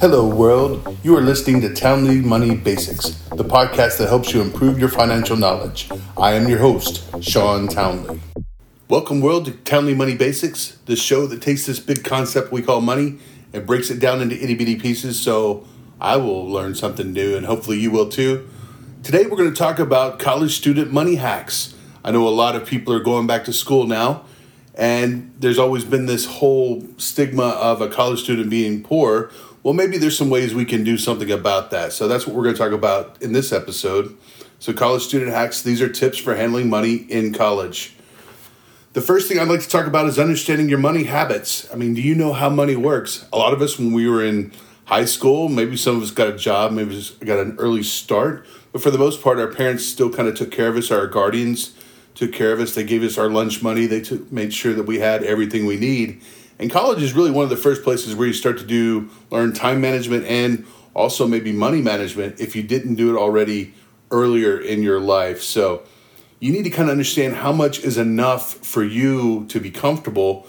Hello, world. You are listening to Townley Money Basics, the podcast that helps you improve your financial knowledge. I am your host, Sean Townley. Welcome, world, to Townley Money Basics, the show that takes this big concept we call money and breaks it down into itty bitty pieces so I will learn something new and hopefully you will too. Today, we're going to talk about college student money hacks. I know a lot of people are going back to school now, and there's always been this whole stigma of a college student being poor. Well, maybe there's some ways we can do something about that. So that's what we're going to talk about in this episode. So, college student hacks, these are tips for handling money in college. The first thing I'd like to talk about is understanding your money habits. I mean, do you know how money works? A lot of us, when we were in high school, maybe some of us got a job, maybe got an early start, but for the most part, our parents still kind of took care of us, our guardians took care of us. They gave us our lunch money. They took, made sure that we had everything we need. And college is really one of the first places where you start to do learn time management and also maybe money management if you didn't do it already earlier in your life. So you need to kind of understand how much is enough for you to be comfortable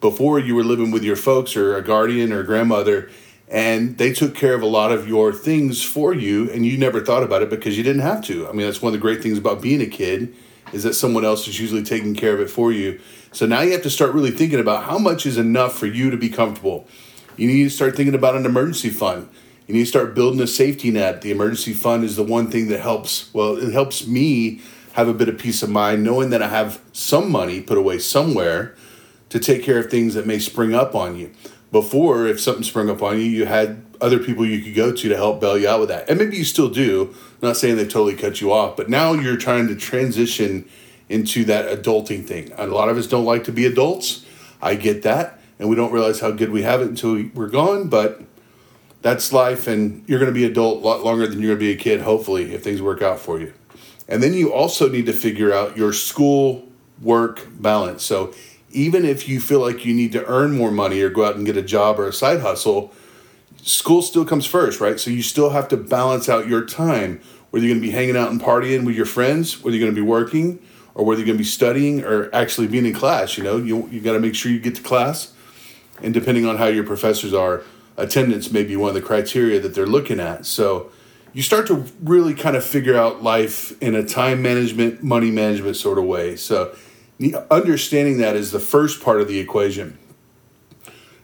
before you were living with your folks or a guardian or a grandmother and they took care of a lot of your things for you and you never thought about it because you didn't have to. I mean, that's one of the great things about being a kid is that someone else is usually taking care of it for you. So now you have to start really thinking about how much is enough for you to be comfortable. You need to start thinking about an emergency fund. You need to start building a safety net. The emergency fund is the one thing that helps, well, it helps me have a bit of peace of mind knowing that I have some money put away somewhere to take care of things that may spring up on you. Before, if something sprung up on you, you had other people you could go to to help bail you out with that. And maybe you still do. I'm not saying they totally cut you off, but now you're trying to transition into that adulting thing. A lot of us don't like to be adults. I get that. And we don't realize how good we have it until we're gone, but that's life. And you're going to be adult a lot longer than you're going to be a kid, hopefully, if things work out for you. And then you also need to figure out your school work balance. So even if you feel like you need to earn more money or go out and get a job or a side hustle, school still comes first, right? So you still have to balance out your time, whether you're going to be hanging out and partying with your friends, whether you're going to be working, or whether you're going to be studying or actually being in class. You know, you, you got to make sure you get to class. And depending on how your professors are, attendance may be one of the criteria that they're looking at. So you start to really kind of figure out life in a time management, money management sort of way. So understanding that is the first part of the equation.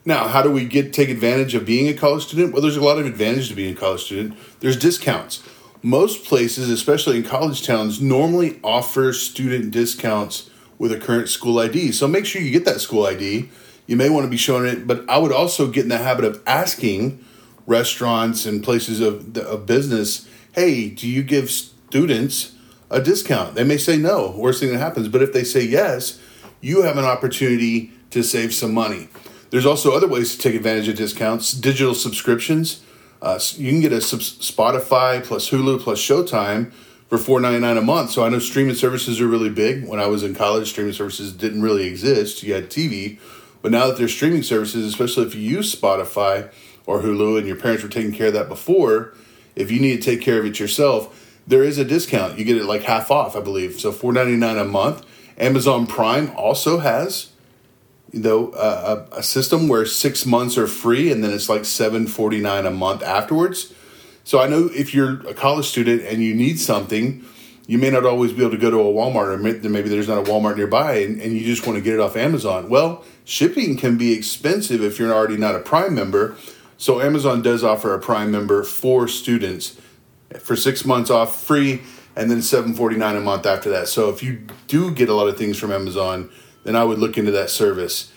Now, how do we get take advantage of being a college student? Well, there's a lot of advantage to being a college student. There's discounts. Most places, especially in college towns, normally offer student discounts with a current school ID. So make sure you get that school ID. You may want to be showing it, but I would also get in the habit of asking restaurants and places of, of business, hey, do you give students a discount? They may say no, worst thing that happens. But if they say yes, you have an opportunity to save some money. There's also other ways to take advantage of discounts. Digital subscriptions. Uh, you can get a Spotify plus Hulu plus Showtime for four ninety nine a month. So I know streaming services are really big. When I was in college, streaming services didn't really exist. You had TV, but now that there's streaming services, especially if you use Spotify or Hulu, and your parents were taking care of that before, if you need to take care of it yourself, there is a discount. You get it like half off, I believe. So four ninety nine a month. Amazon Prime also has you know a, a system where six months are free and then it's like 749 a month afterwards so i know if you're a college student and you need something you may not always be able to go to a walmart or maybe there's not a walmart nearby and, and you just want to get it off amazon well shipping can be expensive if you're already not a prime member so amazon does offer a prime member for students for six months off free and then 749 a month after that so if you do get a lot of things from amazon then I would look into that service.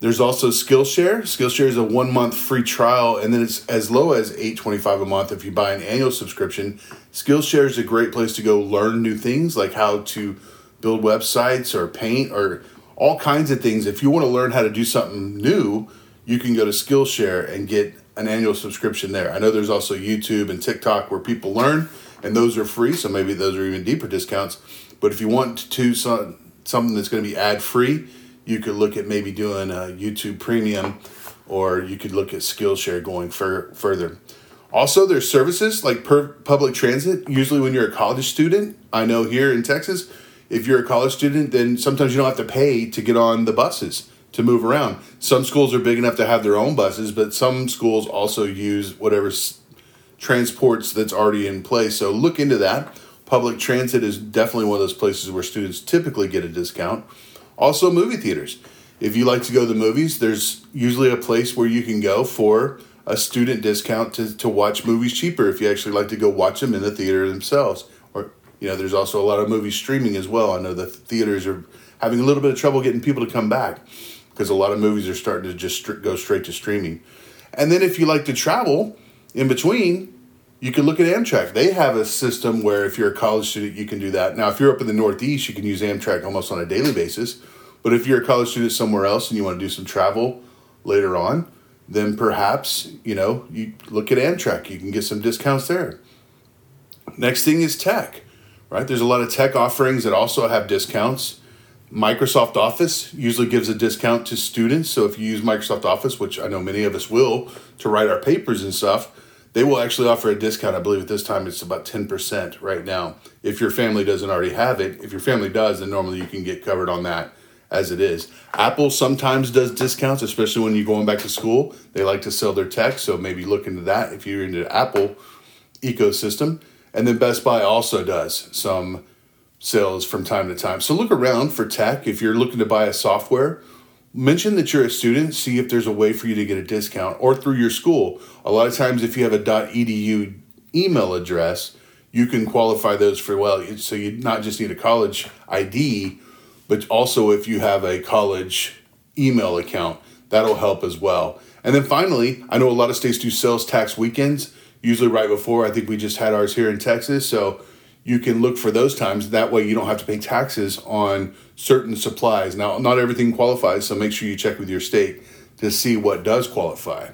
There's also Skillshare. Skillshare is a one month free trial, and then it's as low as eight twenty five a month if you buy an annual subscription. Skillshare is a great place to go learn new things like how to build websites or paint or all kinds of things. If you want to learn how to do something new, you can go to Skillshare and get an annual subscription there. I know there's also YouTube and TikTok where people learn, and those are free, so maybe those are even deeper discounts. But if you want to something that's going to be ad free, you could look at maybe doing a YouTube Premium, or you could look at Skillshare going fur- further. Also, there's services like per public transit. Usually, when you're a college student, I know here in Texas, if you're a college student, then sometimes you don't have to pay to get on the buses. To move around. Some schools are big enough to have their own buses, but some schools also use whatever s- transports that's already in place. So look into that. Public transit is definitely one of those places where students typically get a discount. Also, movie theaters. If you like to go to the movies, there's usually a place where you can go for a student discount to, to watch movies cheaper if you actually like to go watch them in the theater themselves. Or, you know, there's also a lot of movie streaming as well. I know the theaters are having a little bit of trouble getting people to come back because a lot of movies are starting to just go straight to streaming. And then if you like to travel in between, you can look at Amtrak. They have a system where if you're a college student, you can do that. Now, if you're up in the Northeast, you can use Amtrak almost on a daily basis. But if you're a college student somewhere else and you want to do some travel later on, then perhaps, you know, you look at Amtrak. You can get some discounts there. Next thing is tech, right? There's a lot of tech offerings that also have discounts. Microsoft Office usually gives a discount to students. So if you use Microsoft Office, which I know many of us will, to write our papers and stuff, they will actually offer a discount. I believe at this time it's about 10% right now. If your family doesn't already have it, if your family does, then normally you can get covered on that as it is. Apple sometimes does discounts, especially when you're going back to school. They like to sell their tech, so maybe look into that if you're into the Apple ecosystem. And then Best Buy also does some sales from time to time. So look around for tech. If you're looking to buy a software, mention that you're a student, see if there's a way for you to get a discount or through your school. A lot of times, if you have a .edu email address, you can qualify those for well. So you not just need a college ID, but also if you have a college email account, that'll help as well. And then finally, I know a lot of states do sales tax weekends, usually right before. I think we just had ours here in Texas, so you can look for those times. That way, you don't have to pay taxes on certain supplies. Now, not everything qualifies, so make sure you check with your state to see what does qualify.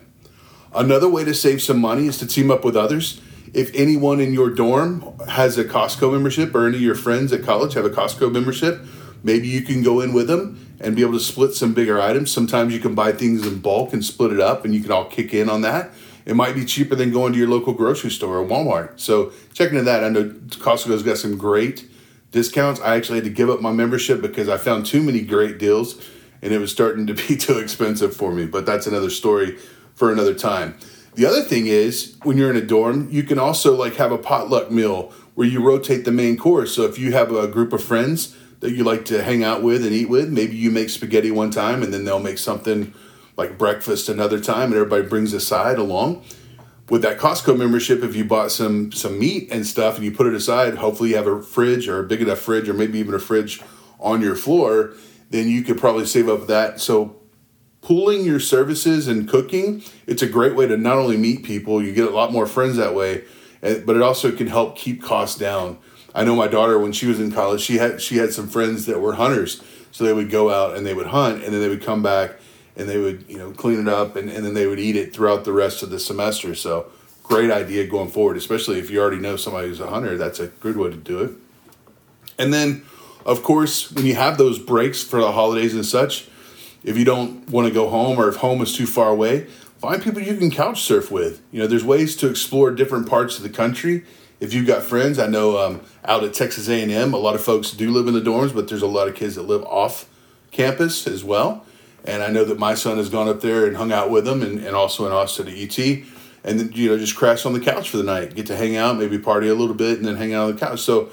Another way to save some money is to team up with others. If anyone in your dorm has a Costco membership or any of your friends at college have a Costco membership, maybe you can go in with them and be able to split some bigger items. Sometimes you can buy things in bulk and split it up, and you can all kick in on that. It might be cheaper than going to your local grocery store or Walmart. So check into that. I know Costco's got some great discounts. I actually had to give up my membership because I found too many great deals and it was starting to be too expensive for me. But that's another story for another time. The other thing is when you're in a dorm, you can also like have a potluck meal where you rotate the main course. So if you have a group of friends that you like to hang out with and eat with, maybe you make spaghetti one time and then they'll make something like breakfast another time and everybody brings a side along with that Costco membership, if you bought some some meat and stuff and you put it aside, hopefully you have a fridge or a big enough fridge or maybe even a fridge on your floor, then you could probably save up that. So pooling your services and cooking, it's a great way to not only meet people, you get a lot more friends that way, eh, but it also can help keep costs down. I know my daughter when she was in college, she had she had some friends that were hunters, so they would go out and they would hunt and then they would come back and they would you know clean it up and, and then they would eat it throughout the rest of the semester. So great idea going forward especially if you already know somebody who's a hunter that's a good way to do it. And then of course when you have those breaks for the holidays and such if you don't want to go home or if home is too far away find people you can couch surf with. You know there's ways to explore different parts of the country. If you've got friends i know um, out at texas a&m a lot of folks do live in the dorms but there's a lot of kids that live off campus as well and I know that my son has gone up there and hung out with them, and, and also in Austin at UT, and then you know just crash on the couch for the night, get to hang out, maybe party a little bit, and then hang out on the couch. So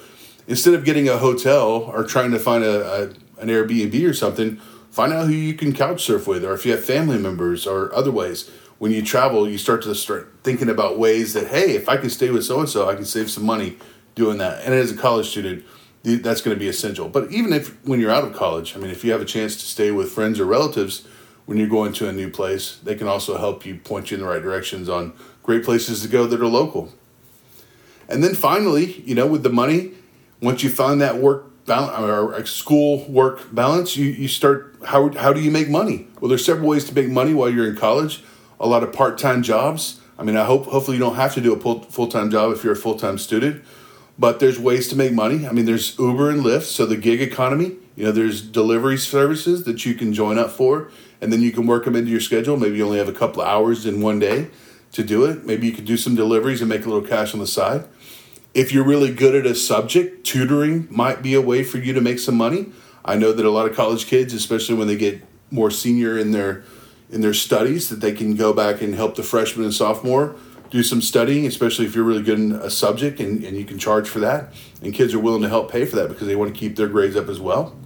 instead of getting a hotel or trying to find a, a an Airbnb or something, find out who you can couch surf with, or if you have family members or other ways. When you travel, you start to start thinking about ways that hey, if I can stay with so and so, I can save some money doing that. And as a college student that's going to be essential. But even if when you're out of college, I mean, if you have a chance to stay with friends or relatives when you're going to a new place, they can also help you point you in the right directions on great places to go that are local. And then finally, you know, with the money, once you find that work balance or school work balance, you, you start how how do you make money? Well, there's several ways to make money while you're in college. A lot of part-time jobs. I mean, I hope hopefully you don't have to do a full-time job if you're a full-time student but there's ways to make money. I mean, there's Uber and Lyft, so the gig economy. You know, there's delivery services that you can join up for, and then you can work them into your schedule. Maybe you only have a couple of hours in one day to do it. Maybe you could do some deliveries and make a little cash on the side. If you're really good at a subject, tutoring might be a way for you to make some money. I know that a lot of college kids, especially when they get more senior in their in their studies that they can go back and help the freshman and sophomore do some studying, especially if you're really good in a subject and, and you can charge for that. And kids are willing to help pay for that because they want to keep their grades up as well.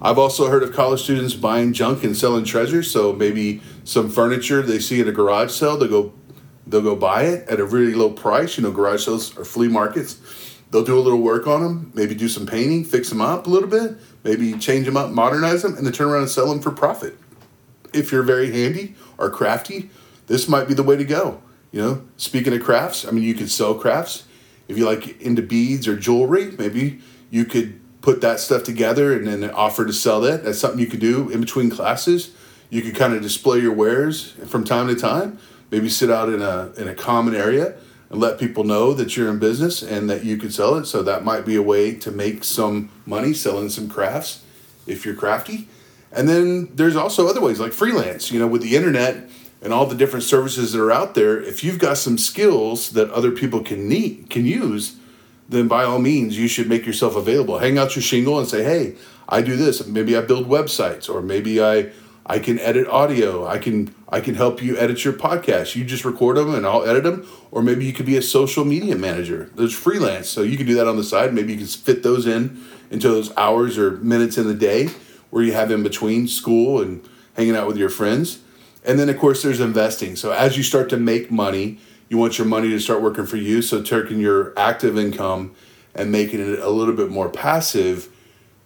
I've also heard of college students buying junk and selling treasures. So maybe some furniture they see at a garage sale, they'll go they'll go buy it at a really low price. You know, garage sales or flea markets. They'll do a little work on them, maybe do some painting, fix them up a little bit, maybe change them up, modernize them, and then turn around and sell them for profit. If you're very handy or crafty, this might be the way to go. You know, speaking of crafts, I mean, you could sell crafts. If you like into beads or jewelry, maybe you could put that stuff together and then offer to sell that. That's something you could do in between classes. You could kind of display your wares from time to time. Maybe sit out in a in a common area and let people know that you're in business and that you could sell it. So that might be a way to make some money selling some crafts if you're crafty. And then there's also other ways like freelance. You know, with the internet and all the different services that are out there, if you've got some skills that other people can need can use, then by all means you should make yourself available. Hang out your shingle and say, "Hey, I do this. Maybe I build websites or maybe I I can edit audio. I can I can help you edit your podcast. You just record them and I'll edit them. Or maybe you could be a social media manager. There's freelance, so you can do that on the side. Maybe you can fit those in into those hours or minutes in the day where you have in between school and hanging out with your friends. And then of course there's investing. So as you start to make money, you want your money to start working for you. So taking your active income and making it a little bit more passive,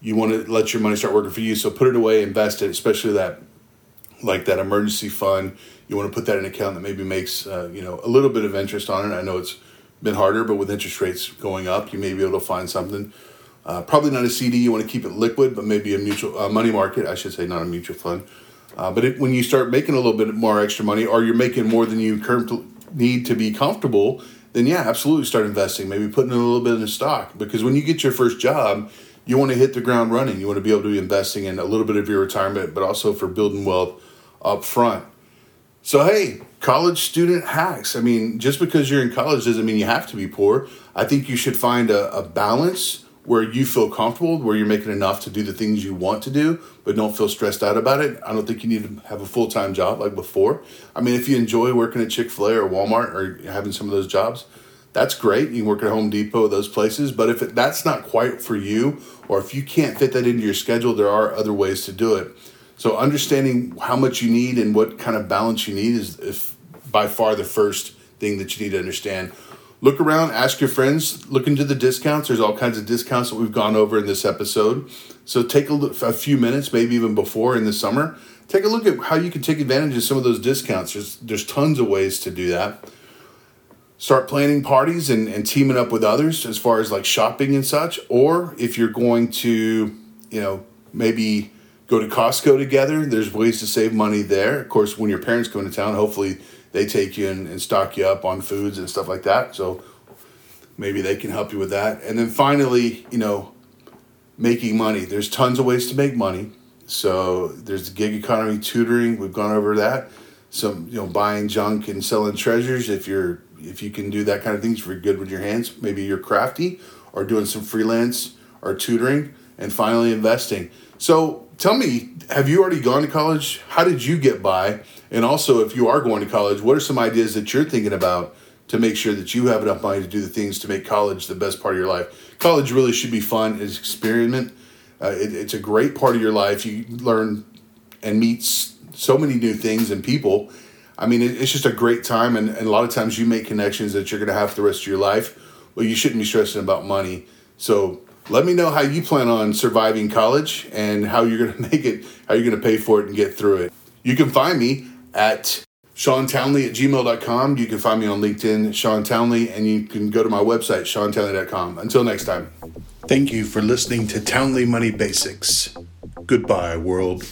you want to let your money start working for you. So put it away, invest it, especially that like that emergency fund. You want to put that in an account that maybe makes uh, you know a little bit of interest on it. I know it's been harder, but with interest rates going up, you may be able to find something. Uh, probably not a CD. You want to keep it liquid, but maybe a mutual uh, money market. I should say, not a mutual fund. Uh, but it, when you start making a little bit more extra money, or you're making more than you currently need to be comfortable, then yeah, absolutely start investing. Maybe putting a little bit in stock because when you get your first job, you want to hit the ground running. You want to be able to be investing in a little bit of your retirement, but also for building wealth up front. So, hey, college student hacks. I mean, just because you're in college doesn't mean you have to be poor. I think you should find a, a balance where you feel comfortable, where you're making enough to do the things you want to do, but don't feel stressed out about it. I don't think you need to have a full time job like before. I mean, if you enjoy working at Chick fil A or Walmart or having some of those jobs, that's great. You can work at Home Depot, those places. But if that's not quite for you, or if you can't fit that into your schedule, there are other ways to do it. So understanding how much you need and what kind of balance you need is if by far the first thing that you need to understand. Look around, ask your friends, look into the discounts. There's all kinds of discounts that we've gone over in this episode. So take a, look, a few minutes, maybe even before in the summer, take a look at how you can take advantage of some of those discounts. There's, there's tons of ways to do that. Start planning parties and, and teaming up with others as far as like shopping and such. Or if you're going to, you know, maybe go to Costco together. There's ways to save money there. Of course, when your parents come into town, hopefully they take you and, and stock you up on foods and stuff like that. So maybe they can help you with that. And then finally, you know, making money. There's tons of ways to make money. So there's the gig economy tutoring. We've gone over that. Some you know buying junk and selling treasures. If you're if you can do that kind of things, if you're good with your hands, maybe you're crafty or doing some freelance or tutoring. And finally, investing. So tell me, have you already gone to college? How did you get by? And also, if you are going to college, what are some ideas that you're thinking about to make sure that you have enough money to do the things to make college the best part of your life? College really should be fun. It's experiment. Uh, it, it's a great part of your life. You learn and meet so many new things and people. I mean, it, it's just a great time, and, and a lot of times you make connections that you're going to have for the rest of your life. Well, you shouldn't be stressing about money. So let me know how you plan on surviving college and how you're going to make it, how you're going to pay for it and get through it. You can find me at Sean Townley at gmail.com. You can find me on LinkedIn, Sean Townley, and you can go to my website, SeanTownley.com. Until next time. Thank you for listening to Townley Money Basics. Goodbye, world.